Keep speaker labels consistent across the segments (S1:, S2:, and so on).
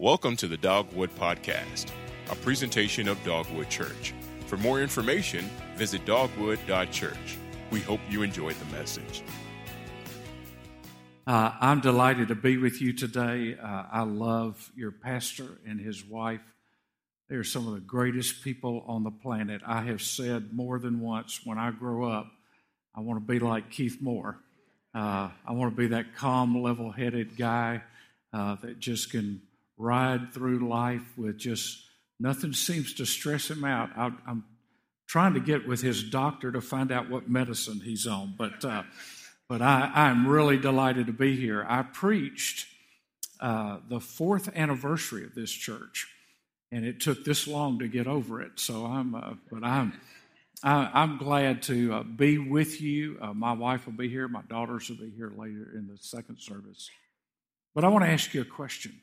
S1: Welcome to the Dogwood Podcast, a presentation of Dogwood Church. For more information, visit dogwood.church. We hope you enjoyed the message.
S2: Uh, I'm delighted to be with you today. Uh, I love your pastor and his wife. They are some of the greatest people on the planet. I have said more than once when I grow up, I want to be like Keith Moore. Uh, I want to be that calm, level headed guy uh, that just can ride through life with just nothing seems to stress him out. I, am trying to get with his doctor to find out what medicine he's on, but uh, but I, I'm really delighted to be here. I preached uh, the fourth anniversary of this church, and it took this long to get over it. So I'm, uh, but I'm. I, am glad to uh, be with you. Uh, my wife will be here. My daughters will be here later in the second service. But I want to ask you a question.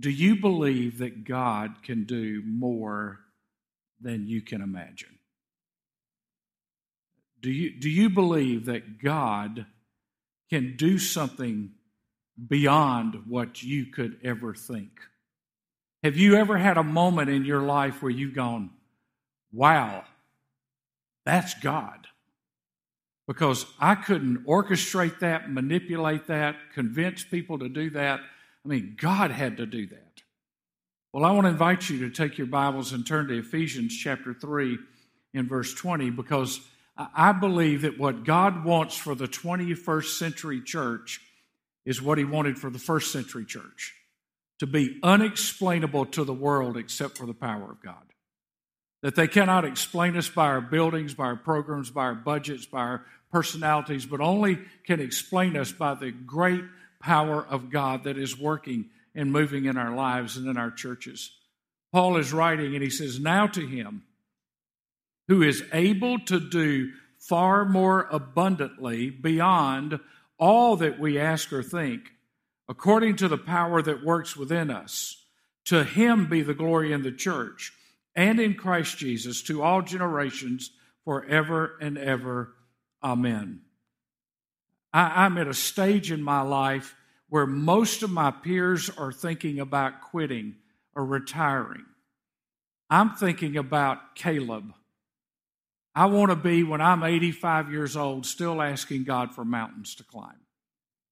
S2: Do you believe that God can do more than you can imagine? Do you, do you believe that God can do something beyond what you could ever think? Have you ever had a moment in your life where you've gone, wow, that's God? Because I couldn't orchestrate that, manipulate that, convince people to do that. I mean, God had to do that. Well, I want to invite you to take your Bibles and turn to Ephesians chapter 3 in verse 20 because I believe that what God wants for the 21st century church is what He wanted for the first century church to be unexplainable to the world except for the power of God. That they cannot explain us by our buildings, by our programs, by our budgets, by our personalities, but only can explain us by the great power of God that is working and moving in our lives and in our churches. Paul is writing and he says, Now to him who is able to do far more abundantly beyond all that we ask or think, according to the power that works within us. To him be the glory in the church and in Christ Jesus to all generations forever and ever. Amen. I, am at a stage in my life where most of my peers are thinking about quitting or retiring. I'm thinking about Caleb. I want to be, when I'm 85 years old, still asking God for mountains to climb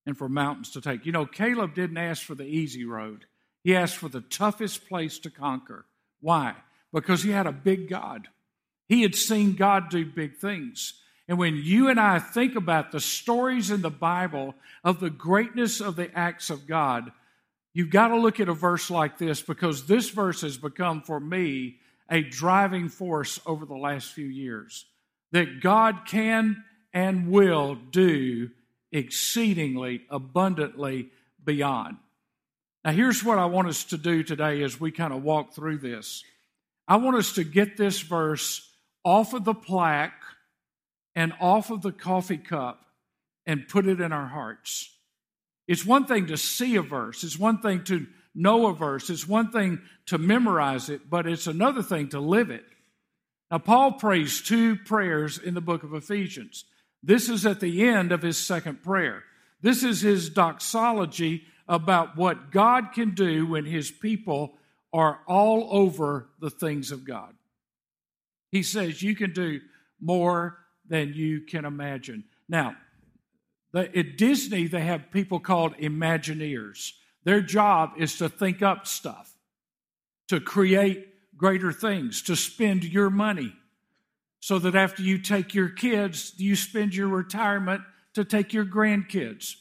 S2: and for mountains to take. You know, Caleb didn't ask for the easy road, he asked for the toughest place to conquer. Why? Because he had a big God. He had seen God do big things. And when you and I think about the stories in the Bible of the greatness of the acts of God, you've got to look at a verse like this because this verse has become for me a driving force over the last few years. That God can and will do exceedingly abundantly beyond. Now, here's what I want us to do today as we kind of walk through this. I want us to get this verse off of the plaque and off of the coffee cup and put it in our hearts. It's one thing to see a verse, it's one thing to know a verse, it's one thing to memorize it, but it's another thing to live it. Now, Paul prays two prayers in the book of Ephesians. This is at the end of his second prayer. This is his doxology about what God can do when his people are all over the things of God. He says, You can do more than you can imagine. Now, at Disney, they have people called Imagineers. Their job is to think up stuff, to create greater things, to spend your money so that after you take your kids, you spend your retirement to take your grandkids.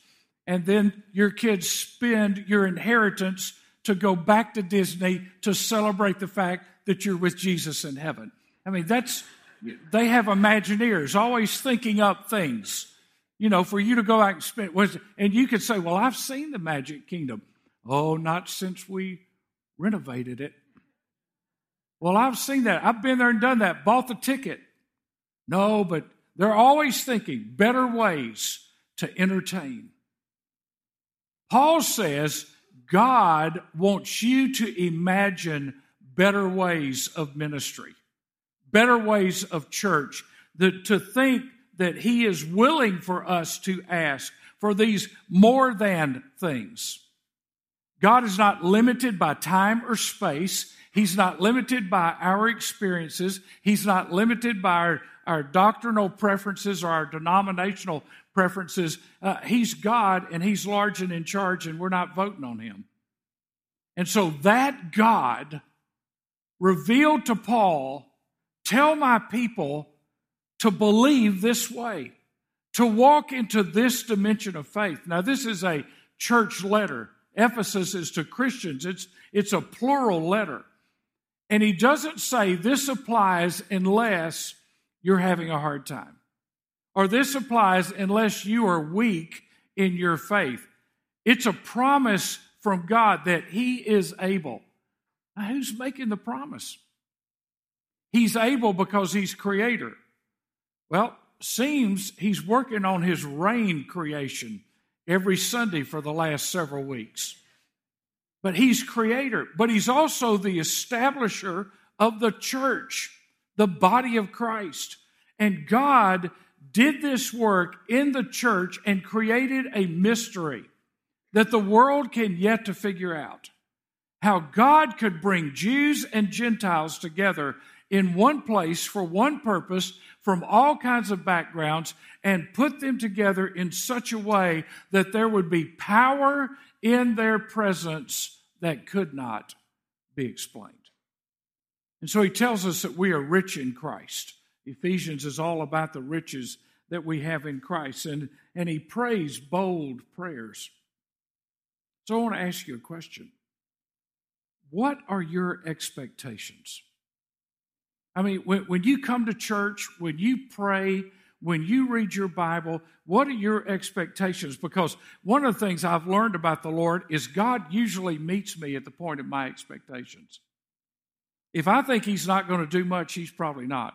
S2: And then your kids spend your inheritance to go back to Disney to celebrate the fact that you're with Jesus in heaven. I mean, that's they have Imagineers, always thinking up things, you know, for you to go out and spend. And you could say, well, I've seen the Magic Kingdom. Oh, not since we renovated it. Well, I've seen that. I've been there and done that, bought the ticket. No, but they're always thinking better ways to entertain. Paul says God wants you to imagine better ways of ministry better ways of church, that to think that He is willing for us to ask for these more than things. God is not limited by time or space. He's not limited by our experiences. He's not limited by our, our doctrinal preferences or our denominational preferences. Uh, he's God and He's large and in charge, and we're not voting on Him. And so that God revealed to Paul, tell my people to believe this way, to walk into this dimension of faith. Now, this is a church letter. Ephesus is to Christians, it's, it's a plural letter. And he doesn't say this applies unless you're having a hard time, or this applies unless you are weak in your faith. It's a promise from God that he is able. Now, who's making the promise? He's able because he's creator. Well, seems he's working on his reign creation every Sunday for the last several weeks. But he's creator, but he's also the establisher of the church, the body of Christ. And God did this work in the church and created a mystery that the world can yet to figure out. How God could bring Jews and Gentiles together in one place for one purpose from all kinds of backgrounds and put them together in such a way that there would be power in their presence that could not be explained. And so he tells us that we are rich in Christ. Ephesians is all about the riches that we have in Christ. And, and he prays bold prayers. So I want to ask you a question What are your expectations? I mean, when, when you come to church, when you pray, when you read your Bible, what are your expectations? Because one of the things I've learned about the Lord is God usually meets me at the point of my expectations. If I think He's not going to do much, He's probably not.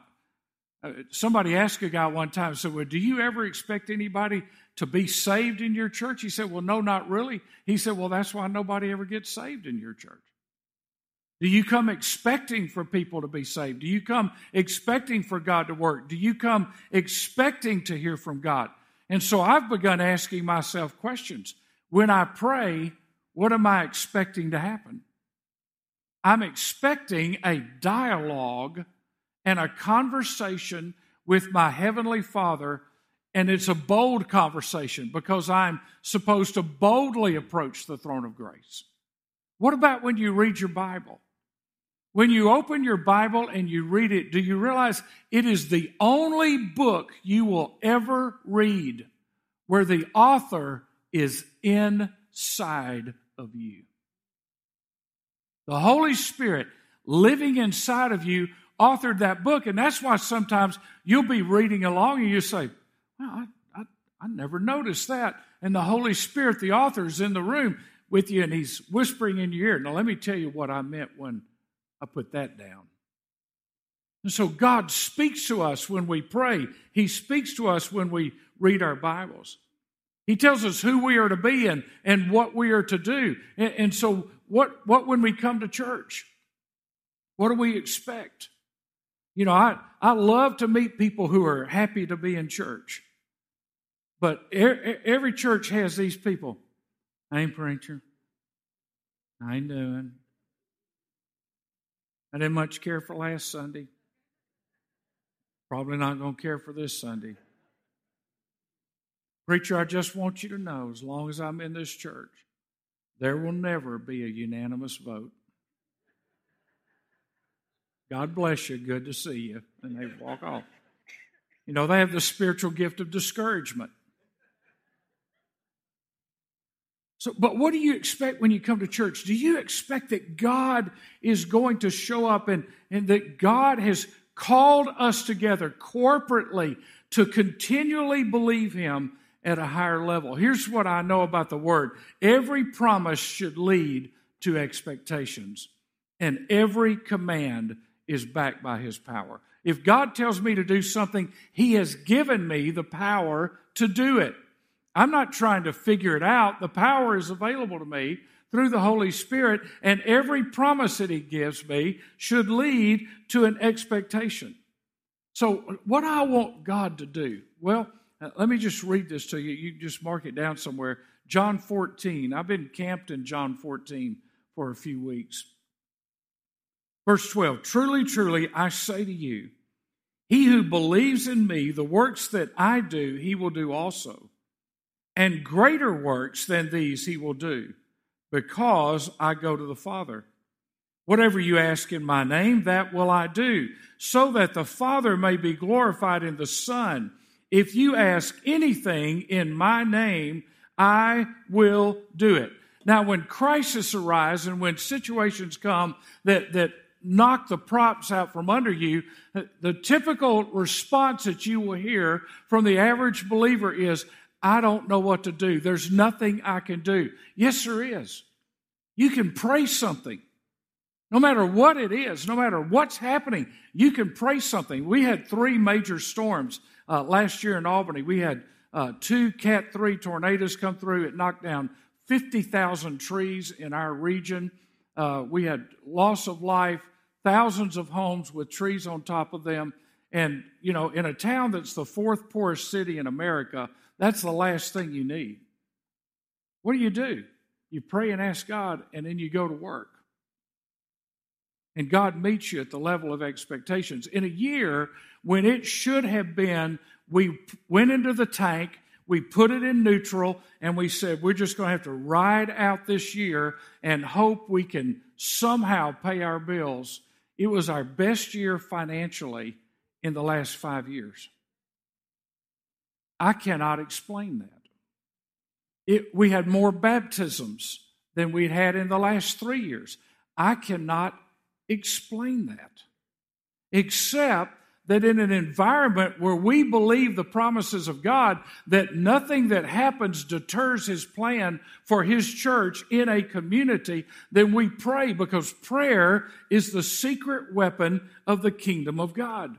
S2: Uh, somebody asked a guy one time, said, Well, do you ever expect anybody to be saved in your church? He said, Well, no, not really. He said, Well, that's why nobody ever gets saved in your church. Do you come expecting for people to be saved? Do you come expecting for God to work? Do you come expecting to hear from God? And so I've begun asking myself questions. When I pray, what am I expecting to happen? I'm expecting a dialogue and a conversation with my Heavenly Father, and it's a bold conversation because I'm supposed to boldly approach the throne of grace. What about when you read your Bible? When you open your Bible and you read it, do you realize it is the only book you will ever read where the author is inside of you? The Holy Spirit living inside of you authored that book. And that's why sometimes you'll be reading along and you say, well, I, I, I never noticed that. And the Holy Spirit, the author, is in the room with you and he's whispering in your ear. Now, let me tell you what I meant when I put that down. And so God speaks to us when we pray. He speaks to us when we read our Bibles. He tells us who we are to be and, and what we are to do. And, and so, what, what when we come to church? What do we expect? You know, I, I love to meet people who are happy to be in church. But every church has these people. I ain't preacher. I ain't doing. I didn't much care for last Sunday. Probably not going to care for this Sunday. Preacher, I just want you to know as long as I'm in this church, there will never be a unanimous vote. God bless you. Good to see you. And they walk off. You know, they have the spiritual gift of discouragement. So, but what do you expect when you come to church? Do you expect that God is going to show up and, and that God has called us together corporately to continually believe Him at a higher level? Here's what I know about the Word every promise should lead to expectations, and every command is backed by His power. If God tells me to do something, He has given me the power to do it. I'm not trying to figure it out. The power is available to me through the Holy Spirit, and every promise that He gives me should lead to an expectation. So, what I want God to do, well, uh, let me just read this to you. You just mark it down somewhere. John 14. I've been camped in John 14 for a few weeks. Verse 12 Truly, truly, I say to you, he who believes in me, the works that I do, he will do also. And greater works than these he will do, because I go to the Father. Whatever you ask in my name, that will I do, so that the Father may be glorified in the Son. If you ask anything in my name, I will do it. Now, when crisis arise and when situations come that, that knock the props out from under you, the typical response that you will hear from the average believer is, I don't know what to do. There's nothing I can do. Yes, there is. You can pray something. No matter what it is, no matter what's happening, you can pray something. We had three major storms uh, last year in Albany. We had uh, two Cat 3 tornadoes come through. It knocked down 50,000 trees in our region. Uh, we had loss of life, thousands of homes with trees on top of them. And, you know, in a town that's the fourth poorest city in America, that's the last thing you need. What do you do? You pray and ask God, and then you go to work. And God meets you at the level of expectations. In a year when it should have been, we went into the tank, we put it in neutral, and we said, we're just going to have to ride out this year and hope we can somehow pay our bills. It was our best year financially in the last five years. I cannot explain that. It, we had more baptisms than we'd had in the last three years. I cannot explain that, except that in an environment where we believe the promises of God, that nothing that happens deters His plan for His church in a community, then we pray because prayer is the secret weapon of the kingdom of God.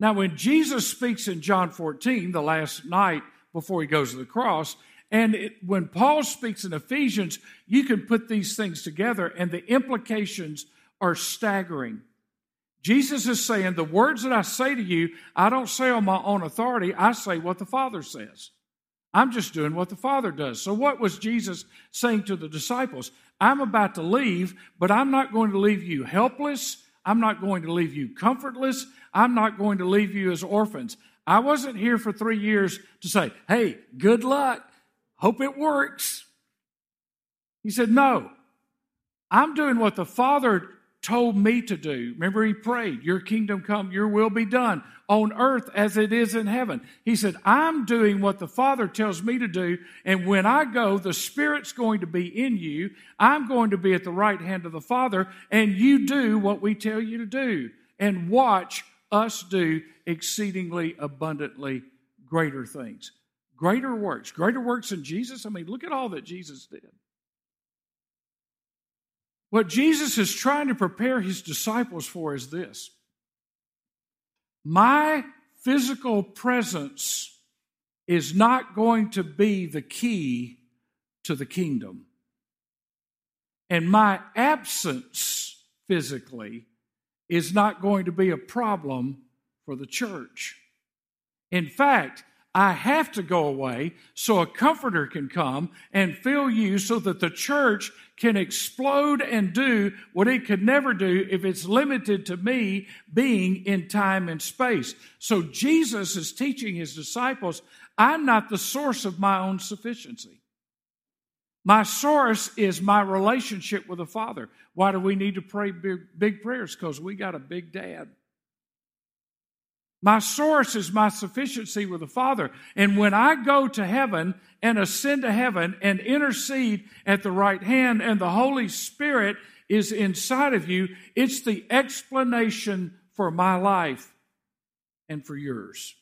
S2: Now, when Jesus speaks in John 14, the last night before He goes to the cross, and it, when Paul speaks in Ephesians, you can put these things together, and the implications are staggering. Jesus is saying, The words that I say to you, I don't say on my own authority, I say what the Father says. I'm just doing what the Father does. So, what was Jesus saying to the disciples? I'm about to leave, but I'm not going to leave you helpless. I'm not going to leave you comfortless. I'm not going to leave you as orphans. I wasn't here for three years to say, hey, good luck. Hope it works. He said, no. I'm doing what the Father told me to do. Remember, he prayed, Your kingdom come, your will be done on earth as it is in heaven. He said, I'm doing what the Father tells me to do, and when I go, the Spirit's going to be in you. I'm going to be at the right hand of the Father, and you do what we tell you to do, and watch us do exceedingly abundantly greater things. Greater works. Greater works than Jesus. I mean, look at all that Jesus did. What Jesus is trying to prepare his disciples for is this My physical presence is not going to be the key to the kingdom. And my absence physically is not going to be a problem for the church. In fact, I have to go away so a comforter can come and fill you so that the church can explode and do what it could never do if it's limited to me being in time and space. So Jesus is teaching his disciples, I'm not the source of my own sufficiency. My source is my relationship with the Father. Why do we need to pray big, big prayers? Because we got a big dad. My source is my sufficiency with the Father. And when I go to heaven and ascend to heaven and intercede at the right hand, and the Holy Spirit is inside of you, it's the explanation for my life and for yours.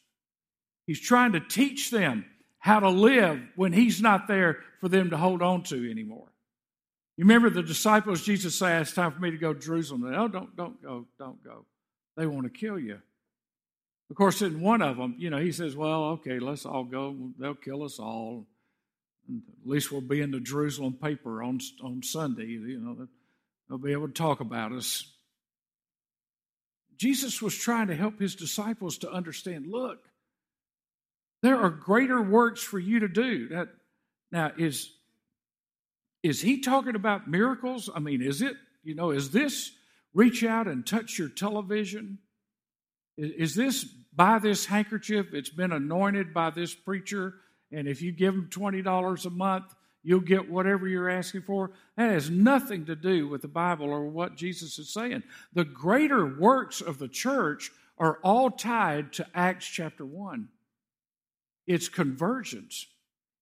S2: He's trying to teach them how to live when He's not there for them to hold on to anymore. You remember the disciples, Jesus said, It's time for me to go to Jerusalem. oh, don't, don't go, don't go. They want to kill you. Of course, in one of them, you know, he says, Well, okay, let's all go. They'll kill us all. At least we'll be in the Jerusalem paper on, on Sunday. You know, they'll be able to talk about us. Jesus was trying to help his disciples to understand look, there are greater works for you to do. That Now, is is he talking about miracles? I mean, is it, you know, is this reach out and touch your television? Is this by this handkerchief? It's been anointed by this preacher, and if you give him $20 a month, you'll get whatever you're asking for. That has nothing to do with the Bible or what Jesus is saying. The greater works of the church are all tied to Acts chapter 1. It's conversions,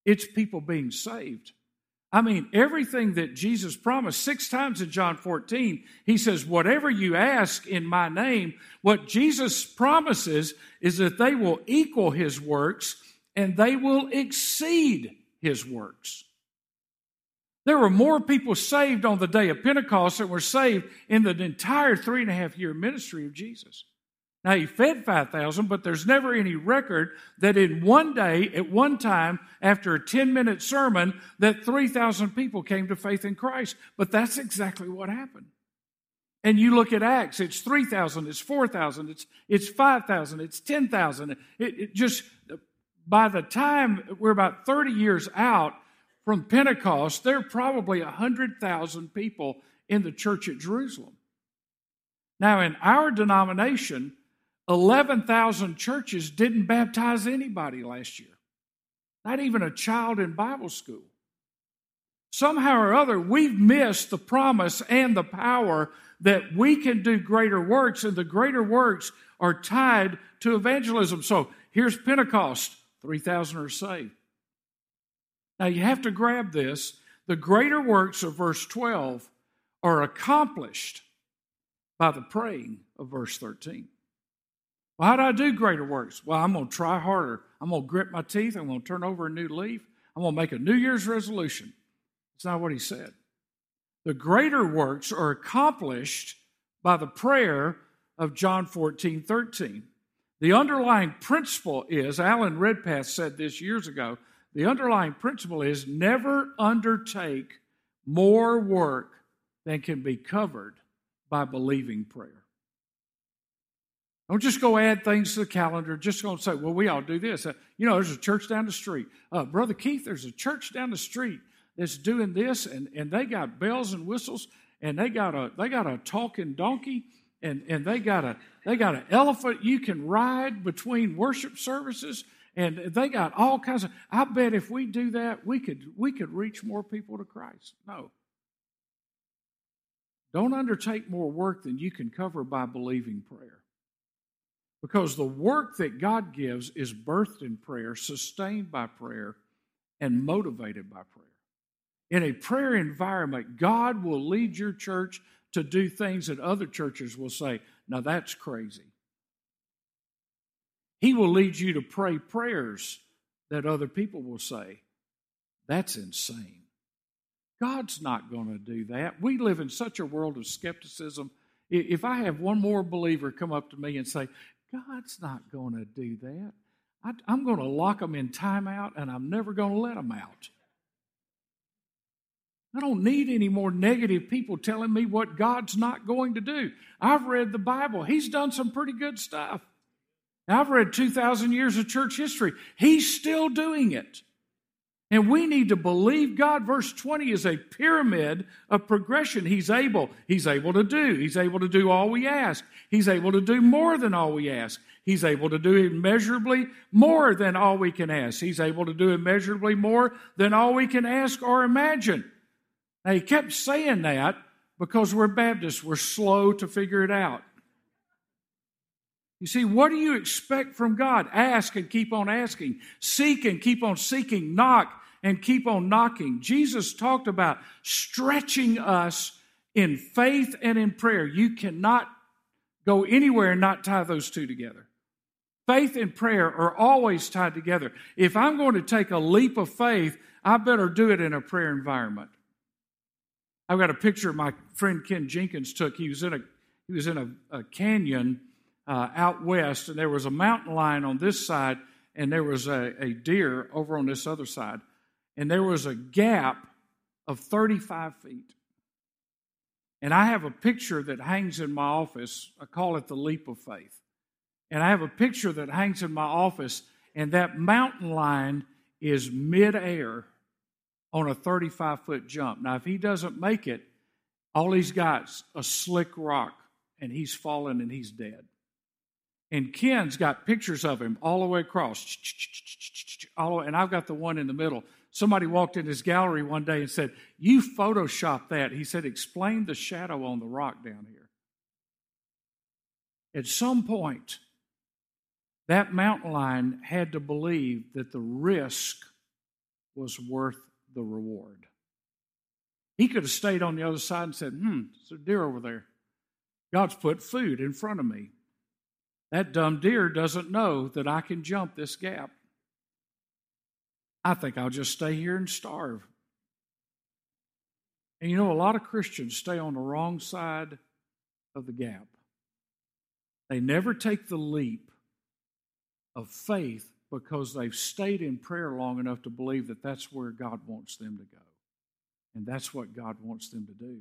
S2: it's people being saved. I mean, everything that Jesus promised, six times in John 14, he says, Whatever you ask in my name, what Jesus promises is that they will equal his works and they will exceed his works. There were more people saved on the day of Pentecost than were saved in the entire three and a half year ministry of Jesus. Now, he fed 5,000, but there's never any record that in one day, at one time, after a 10 minute sermon, that 3,000 people came to faith in Christ. But that's exactly what happened. And you look at Acts, it's 3,000, it's 4,000, it's, it's 5,000, it's 10,000. It, it just, by the time we're about 30 years out from Pentecost, there are probably 100,000 people in the church at Jerusalem. Now, in our denomination, 11,000 churches didn't baptize anybody last year, not even a child in Bible school. Somehow or other, we've missed the promise and the power that we can do greater works, and the greater works are tied to evangelism. So here's Pentecost 3,000 are saved. Now you have to grab this. The greater works of verse 12 are accomplished by the praying of verse 13. Well, how do I do greater works? Well, I'm going to try harder. I'm going to grit my teeth. I'm going to turn over a new leaf. I'm going to make a New Year's resolution. It's not what he said. The greater works are accomplished by the prayer of John 14, 13. The underlying principle is, Alan Redpath said this years ago, the underlying principle is never undertake more work than can be covered by believing prayer. Don't just go add things to the calendar. Just go and say, well, we all do this. Uh, you know, there's a church down the street. Uh, Brother Keith, there's a church down the street that's doing this, and, and they got bells and whistles, and they got a they got a talking donkey, and, and they got a they got an elephant you can ride between worship services, and they got all kinds of. I bet if we do that, we could we could reach more people to Christ. No. Don't undertake more work than you can cover by believing prayer. Because the work that God gives is birthed in prayer, sustained by prayer, and motivated by prayer. In a prayer environment, God will lead your church to do things that other churches will say, now that's crazy. He will lead you to pray prayers that other people will say, that's insane. God's not going to do that. We live in such a world of skepticism. If I have one more believer come up to me and say, God's not going to do that. I, am going to lock them in timeout and I'm never going to let them out. I don't need any more negative people telling me what God's not going to do. I've read the Bible, He's done some pretty good stuff. I've read 2,000 years of church history. He's still doing it. And we need to believe God. Verse 20 is a pyramid of progression. He's able. He's able to do. He's able to do all we ask. He's able to do more than all we ask. He's able to do immeasurably more than all we can ask. He's able to do immeasurably more than all we can ask or imagine. Now, he kept saying that because we're Baptists. We're slow to figure it out. You see, what do you expect from God? Ask and keep on asking. Seek and keep on seeking. Knock and keep on knocking. Jesus talked about stretching us in faith and in prayer. You cannot go anywhere and not tie those two together. Faith and prayer are always tied together. If I'm going to take a leap of faith, I better do it in a prayer environment. I've got a picture my friend Ken Jenkins took. He was in a he was in a, a canyon uh, out west, and there was a mountain lion on this side, and there was a, a deer over on this other side and there was a gap of 35 feet. And I have a picture that hangs in my office. I call it the leap of faith. And I have a picture that hangs in my office, and that mountain lion is midair on a 35 foot jump. Now, if he doesn't make it, all he's got's a slick rock, and he's fallen and he's dead. And Ken's got pictures of him all the way across, all the way, and I've got the one in the middle. Somebody walked in his gallery one day and said, You photoshopped that. He said, Explain the shadow on the rock down here. At some point, that mountain lion had to believe that the risk was worth the reward. He could have stayed on the other side and said, Hmm, there's a deer over there. God's put food in front of me. That dumb deer doesn't know that I can jump this gap. I think I'll just stay here and starve. And you know, a lot of Christians stay on the wrong side of the gap. They never take the leap of faith because they've stayed in prayer long enough to believe that that's where God wants them to go. And that's what God wants them to do.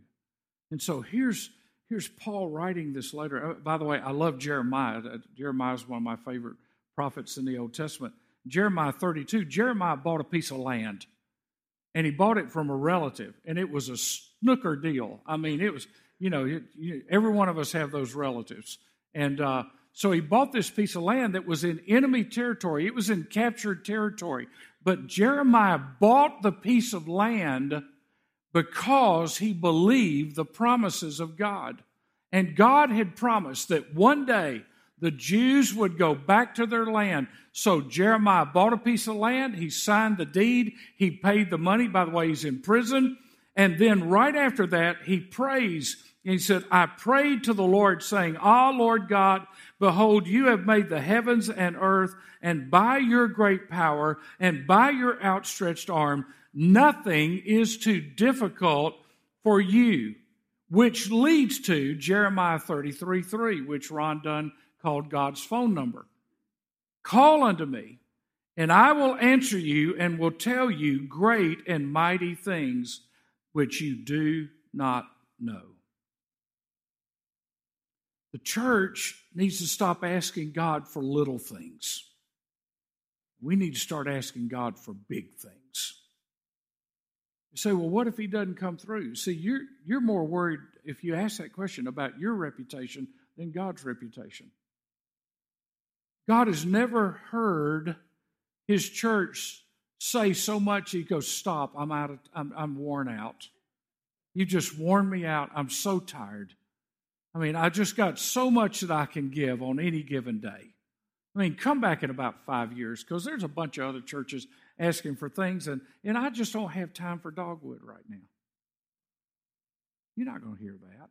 S2: And so here's, here's Paul writing this letter. Uh, by the way, I love Jeremiah. Jeremiah is one of my favorite prophets in the Old Testament. Jeremiah 32, Jeremiah bought a piece of land and he bought it from a relative and it was a snooker deal. I mean, it was, you know, it, you, every one of us have those relatives. And uh, so he bought this piece of land that was in enemy territory, it was in captured territory. But Jeremiah bought the piece of land because he believed the promises of God. And God had promised that one day the Jews would go back to their land. So Jeremiah bought a piece of land, he signed the deed, he paid the money. By the way, he's in prison. And then right after that, he prays. He said, I prayed to the Lord, saying, Ah, Lord God, behold, you have made the heavens and earth, and by your great power and by your outstretched arm, nothing is too difficult for you. Which leads to Jeremiah 33 3, which Ron Dunn called God's phone number. Call unto me, and I will answer you and will tell you great and mighty things which you do not know. The church needs to stop asking God for little things. We need to start asking God for big things. You say, well, what if he doesn't come through? See, you're, you're more worried if you ask that question about your reputation than God's reputation. God has never heard his church say so much he goes, Stop, I'm out of I'm, I'm worn out. You just worn me out. I'm so tired. I mean, I just got so much that I can give on any given day. I mean, come back in about five years because there's a bunch of other churches asking for things, and, and I just don't have time for dogwood right now. You're not going to hear that.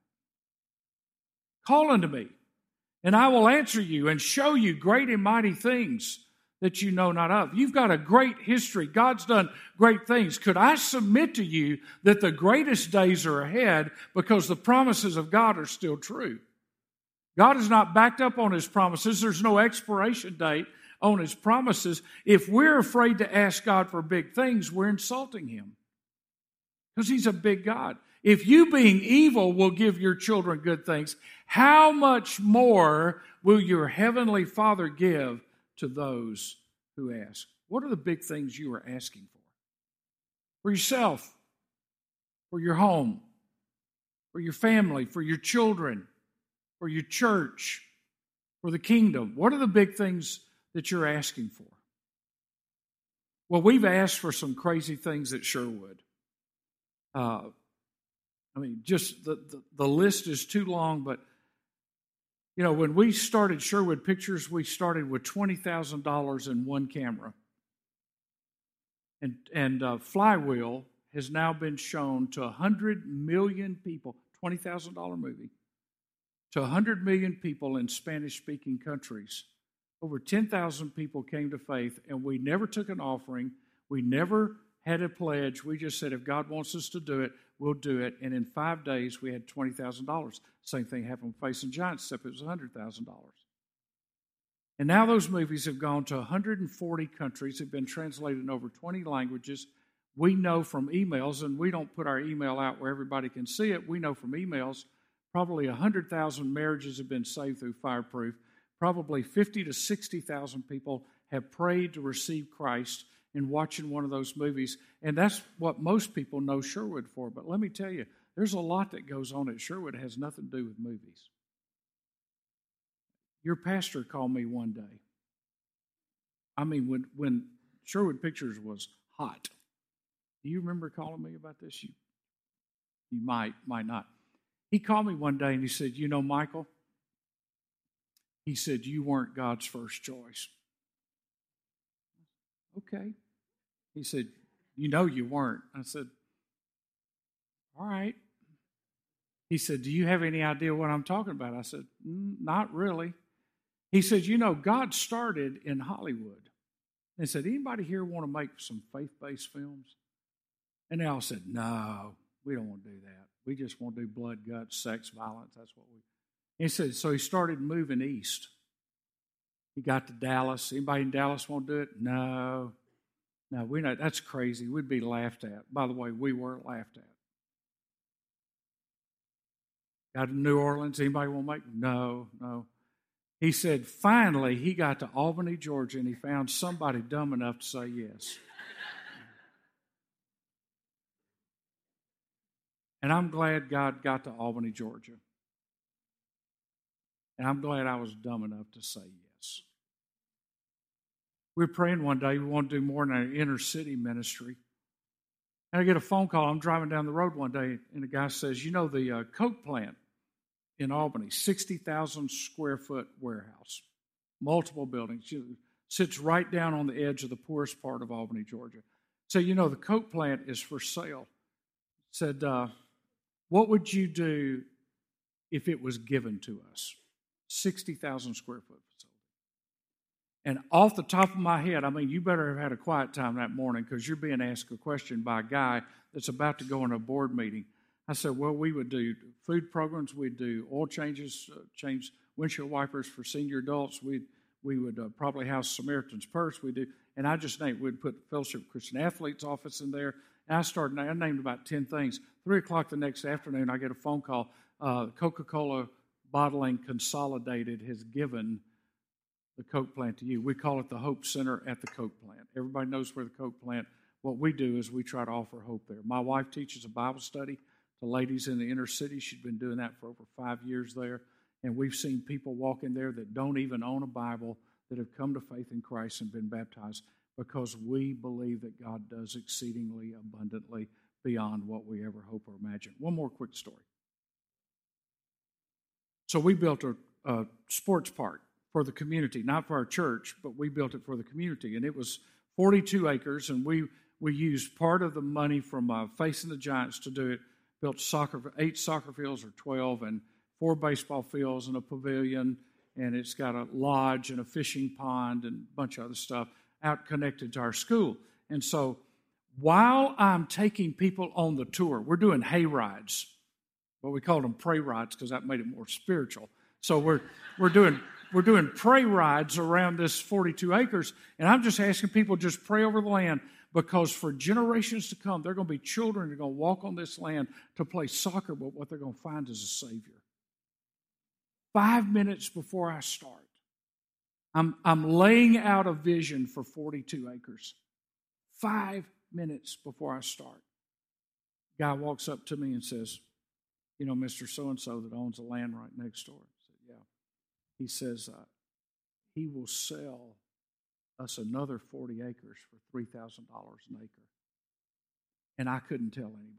S2: Call unto me and I will answer you and show you great and mighty things that you know not of. You've got a great history. God's done great things. Could I submit to you that the greatest days are ahead because the promises of God are still true? God is not backed up on his promises. There's no expiration date on his promises. If we're afraid to ask God for big things, we're insulting him because he's a big God. If you, being evil, will give your children good things, how much more will your heavenly Father give to those who ask? What are the big things you are asking for? For yourself, for your home, for your family, for your children, for your church, for the kingdom. What are the big things that you're asking for? Well, we've asked for some crazy things at Sherwood. Uh, I mean, just the, the, the list is too long, but you know, when we started Sherwood Pictures, we started with $20,000 in one camera. And, and uh, Flywheel has now been shown to 100 million people, $20,000 movie, to 100 million people in Spanish speaking countries. Over 10,000 people came to faith, and we never took an offering. We never had a pledge. We just said, if God wants us to do it, we'll do it. And in five days, we had $20,000. Same thing happened with Facing Giants, except it was $100,000. And now those movies have gone to 140 countries, have been translated in over 20 languages. We know from emails, and we don't put our email out where everybody can see it. We know from emails probably 100,000 marriages have been saved through Fireproof. Probably 50 to 60,000 people have prayed to receive Christ and watching one of those movies. And that's what most people know Sherwood for. But let me tell you, there's a lot that goes on at Sherwood that has nothing to do with movies. Your pastor called me one day. I mean, when, when Sherwood Pictures was hot. Do you remember calling me about this? You, you might, might not. He called me one day and he said, You know, Michael, he said, You weren't God's first choice. Okay. He said, You know you weren't. I said, All right. He said, Do you have any idea what I'm talking about? I said, Not really. He said, You know, God started in Hollywood. And said, Anybody here want to make some faith based films? And they all said, No, we don't want to do that. We just want to do blood, guts, sex, violence. That's what we. He said, So he started moving east. He got to Dallas. Anybody in Dallas want to do it? No. No, we know that's crazy. We'd be laughed at. By the way, we weren't laughed at. Got to New Orleans. Anybody want to make? No, no. He said, finally, he got to Albany, Georgia, and he found somebody dumb enough to say yes. and I'm glad God got to Albany, Georgia. And I'm glad I was dumb enough to say yes. We were praying one day, we want to do more in our inner city ministry. And I get a phone call. I'm driving down the road one day, and a guy says, You know, the uh, Coke plant in Albany, 60,000 square foot warehouse, multiple buildings. Sits right down on the edge of the poorest part of Albany, Georgia. So, you know, the Coke plant is for sale. Said, uh, What would you do if it was given to us? 60,000 square foot. And off the top of my head, I mean, you better have had a quiet time that morning because you're being asked a question by a guy that's about to go in a board meeting. I said, well, we would do food programs, we'd do oil changes, uh, change windshield wipers for senior adults. We'd, we would uh, probably house Samaritan's Purse. We do, and I just named, we'd put Fellowship Christian Athletes office in there. And I started, I named about 10 things. Three o'clock the next afternoon, I get a phone call. Uh, Coca Cola Bottling Consolidated has given the Coke plant to you. We call it the Hope Center at the Coke plant. Everybody knows where the Coke plant. What we do is we try to offer hope there. My wife teaches a Bible study to ladies in the inner city. She's been doing that for over five years there. And we've seen people walk in there that don't even own a Bible that have come to faith in Christ and been baptized because we believe that God does exceedingly abundantly beyond what we ever hope or imagine. One more quick story. So we built a, a sports park for the community, not for our church, but we built it for the community. And it was 42 acres, and we, we used part of the money from uh, Facing the Giants to do it. Built soccer eight soccer fields or 12 and four baseball fields and a pavilion and it's got a lodge and a fishing pond and a bunch of other stuff out connected to our school. And so while i'm taking people on the tour we're doing hay rides. But we called them pray rides because that made it more spiritual. So we're we're doing we're doing pray rides around this 42 acres and i'm just asking people just pray over the land because for generations to come, they're going to be children that are going to walk on this land to play soccer, but what they're going to find is a Savior. Five minutes before I start, I'm, I'm laying out a vision for 42 acres. Five minutes before I start, guy walks up to me and says, You know, Mr. So and so that owns the land right next door. He says, uh, He will sell us another 40 acres for $3,000 an acre. And I couldn't tell anybody.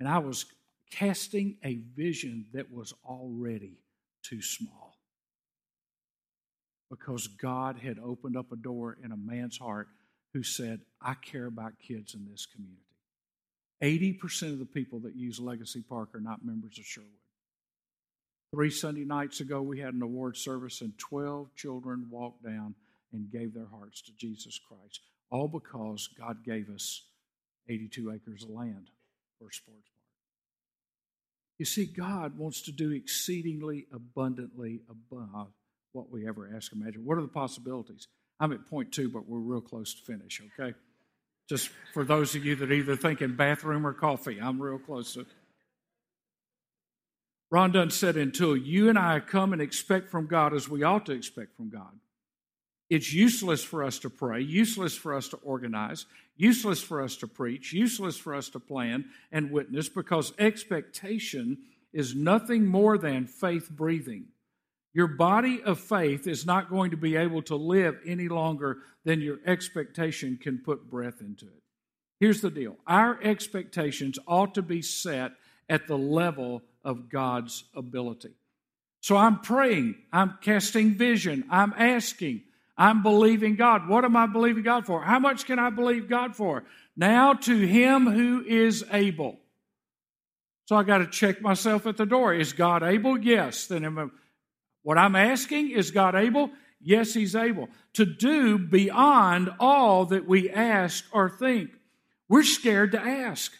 S2: And I was casting a vision that was already too small. Because God had opened up a door in a man's heart who said, I care about kids in this community. 80% of the people that use Legacy Park are not members of Sherwood. Three Sunday nights ago, we had an award service, and 12 children walked down and gave their hearts to Jesus Christ. All because God gave us 82 acres of land for a sports park. You see, God wants to do exceedingly abundantly above what we ever ask or imagine. What are the possibilities? I'm at point two, but we're real close to finish, okay? Just for those of you that either thinking bathroom or coffee, I'm real close to Ron Dunn said, until you and I come and expect from God as we ought to expect from God, it's useless for us to pray, useless for us to organize, useless for us to preach, useless for us to plan and witness because expectation is nothing more than faith breathing. Your body of faith is not going to be able to live any longer than your expectation can put breath into it. Here's the deal our expectations ought to be set at the level of God's ability. So I'm praying, I'm casting vision, I'm asking, I'm believing God. What am I believing God for? How much can I believe God for? Now to Him who is able. So I got to check myself at the door. Is God able? Yes. Then am I, what I'm asking, is God able? Yes, He's able to do beyond all that we ask or think. We're scared to ask.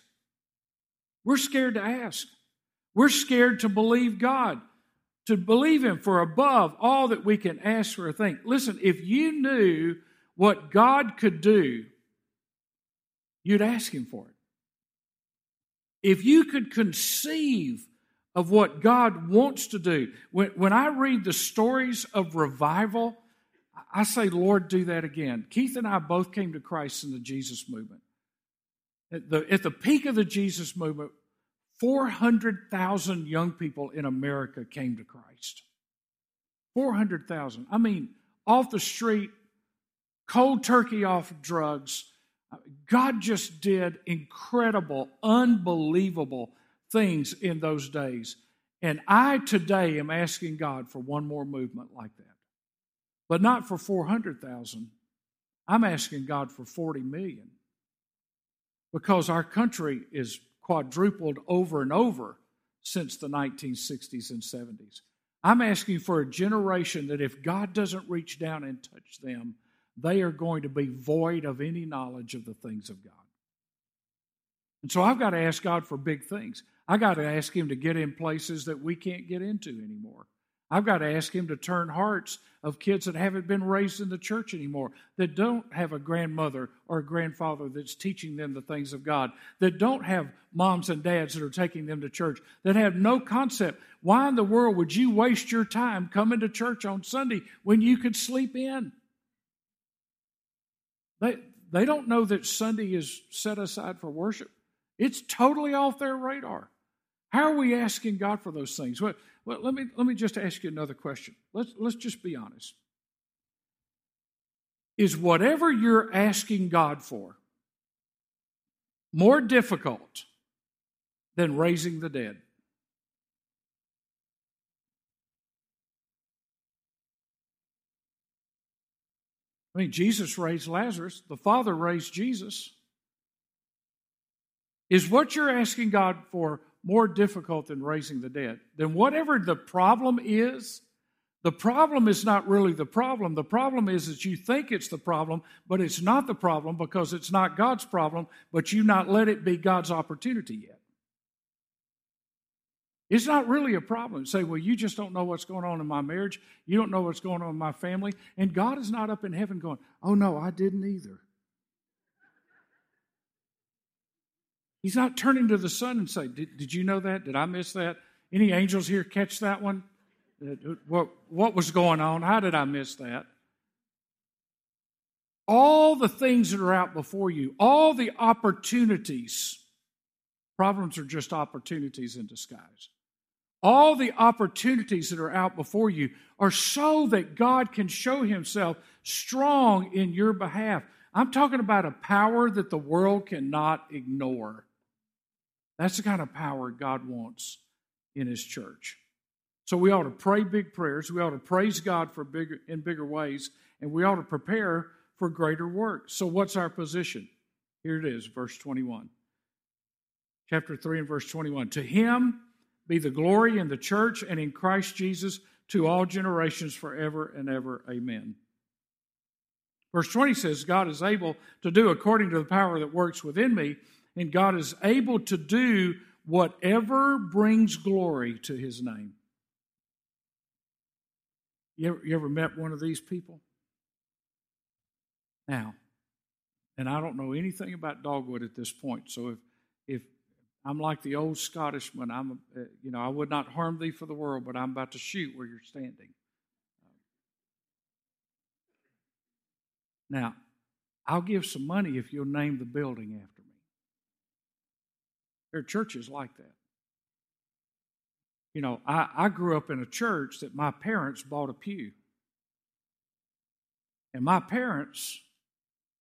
S2: We're scared to ask. We're scared to believe God, to believe Him for above all that we can ask for or think. Listen, if you knew what God could do, you'd ask Him for it. If you could conceive of what God wants to do, when, when I read the stories of revival, I say, Lord, do that again. Keith and I both came to Christ in the Jesus movement. At the, at the peak of the Jesus movement, 400,000 young people in America came to Christ. 400,000. I mean, off the street, cold turkey off drugs. Uh, God just did incredible, unbelievable things in those days. And I today am asking God for one more movement like that. But not for 400,000. I'm asking God for 40 million. Because our country is quadrupled over and over since the 1960s and 70s. I'm asking for a generation that if God doesn't reach down and touch them, they are going to be void of any knowledge of the things of God. And so I've got to ask God for big things. I got to ask Him to get in places that we can't get into anymore. I've got to ask Him to turn hearts of kids that haven't been raised in the church anymore, that don't have a grandmother or a grandfather that's teaching them the things of God, that don't have moms and dads that are taking them to church, that have no concept. Why in the world would you waste your time coming to church on Sunday when you could sleep in? They, they don't know that Sunday is set aside for worship. It's totally off their radar. How are we asking God for those things? Well, well, let me let me just ask you another question. Let's let's just be honest. Is whatever you're asking God for more difficult than raising the dead? I mean, Jesus raised Lazarus, the Father raised Jesus. Is what you're asking God for more difficult than raising the dead. Then, whatever the problem is, the problem is not really the problem. The problem is that you think it's the problem, but it's not the problem because it's not God's problem, but you not let it be God's opportunity yet. It's not really a problem. Say, well, you just don't know what's going on in my marriage. You don't know what's going on in my family. And God is not up in heaven going, oh, no, I didn't either. He's not turning to the sun and say, did, did you know that? Did I miss that? Any angels here catch that one? What, what was going on? How did I miss that? All the things that are out before you, all the opportunities, problems are just opportunities in disguise. All the opportunities that are out before you are so that God can show Himself strong in your behalf. I'm talking about a power that the world cannot ignore. That's the kind of power God wants in His church. So we ought to pray big prayers. We ought to praise God for bigger in bigger ways, and we ought to prepare for greater work. So what's our position? Here it is, verse 21. Chapter 3 and verse 21. To him be the glory in the church and in Christ Jesus to all generations forever and ever. Amen. Verse 20 says, God is able to do according to the power that works within me and God is able to do whatever brings glory to his name. You ever, you ever met one of these people? Now, and I don't know anything about dogwood at this point, so if, if I'm like the old Scottishman, I'm, uh, you know, I would not harm thee for the world, but I'm about to shoot where you're standing. Now, I'll give some money if you'll name the building after. There are churches like that. You know, I, I grew up in a church that my parents bought a pew. And my parents,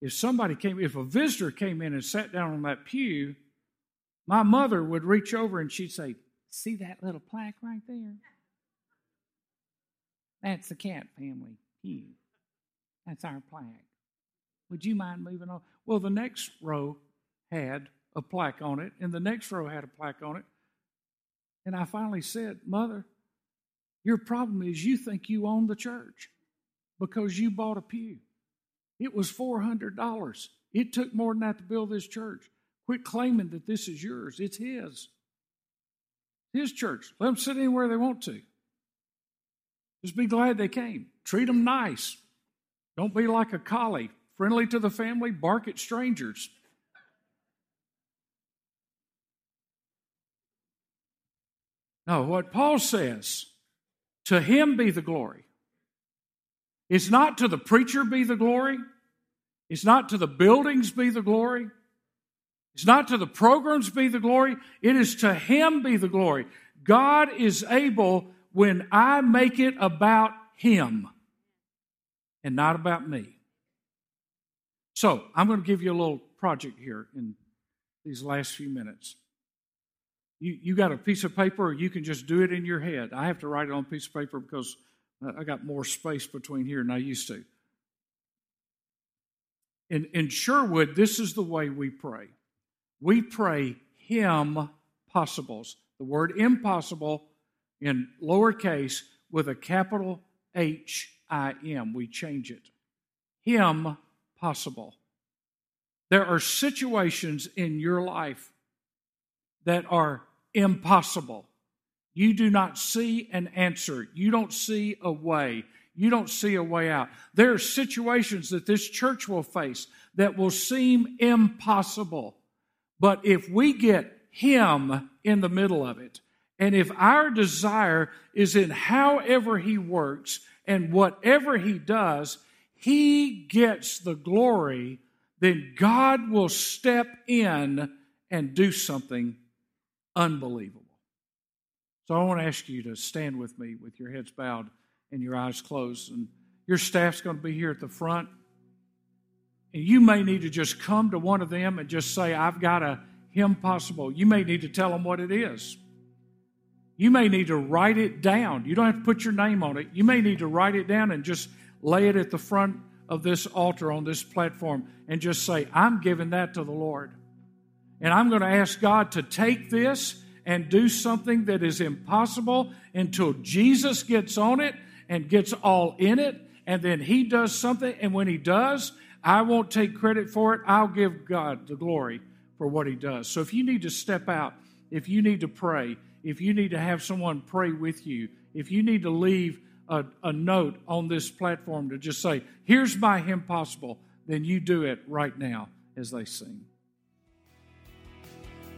S2: if somebody came, if a visitor came in and sat down on that pew, my mother would reach over and she'd say, See that little plaque right there? That's the Catt family pew. That's our plaque. Would you mind moving on? Well, the next row had a plaque on it, and the next row had a plaque on it. And I finally said, Mother, your problem is you think you own the church because you bought a pew. It was $400. It took more than that to build this church. Quit claiming that this is yours. It's His. His church. Let them sit anywhere they want to. Just be glad they came. Treat them nice. Don't be like a collie, friendly to the family, bark at strangers. No, what Paul says, to him be the glory. It's not to the preacher be the glory. It's not to the buildings be the glory. It's not to the programs be the glory. It is to him be the glory. God is able when I make it about him and not about me. So, I'm going to give you a little project here in these last few minutes. You, you got a piece of paper, or you can just do it in your head. I have to write it on a piece of paper because I got more space between here than I used to. In, in Sherwood, this is the way we pray. We pray Him possibles. The word impossible in lowercase with a capital H I M. We change it. Him possible. There are situations in your life that are impossible. You do not see an answer. You don't see a way. You don't see a way out. There are situations that this church will face that will seem impossible. But if we get Him in the middle of it, and if our desire is in however He works and whatever He does, He gets the glory, then God will step in and do something unbelievable. So I want to ask you to stand with me with your heads bowed and your eyes closed. And your staff's going to be here at the front. And you may need to just come to one of them and just say, I've got a him possible. You may need to tell them what it is. You may need to write it down. You don't have to put your name on it. You may need to write it down and just lay it at the front of this altar on this platform and just say, I'm giving that to the Lord. And I'm going to ask God to take this and do something that is impossible until Jesus gets on it and gets all in it. And then he does something. And when he does, I won't take credit for it. I'll give God the glory for what he does. So if you need to step out, if you need to pray, if you need to have someone pray with you, if you need to leave a, a note on this platform to just say, here's my impossible, then you do it right now as they sing.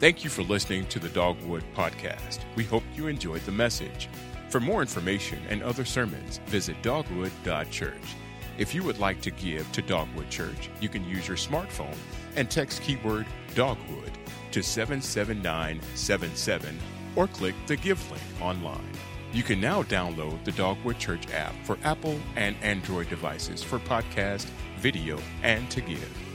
S1: Thank you for listening to the Dogwood Podcast. We hope you enjoyed the message. For more information and other sermons, visit dogwood.church. If you would like to give to Dogwood Church, you can use your smartphone and text keyword Dogwood to 77977 or click the Give link online. You can now download the Dogwood Church app for Apple and Android devices for podcast, video, and to give.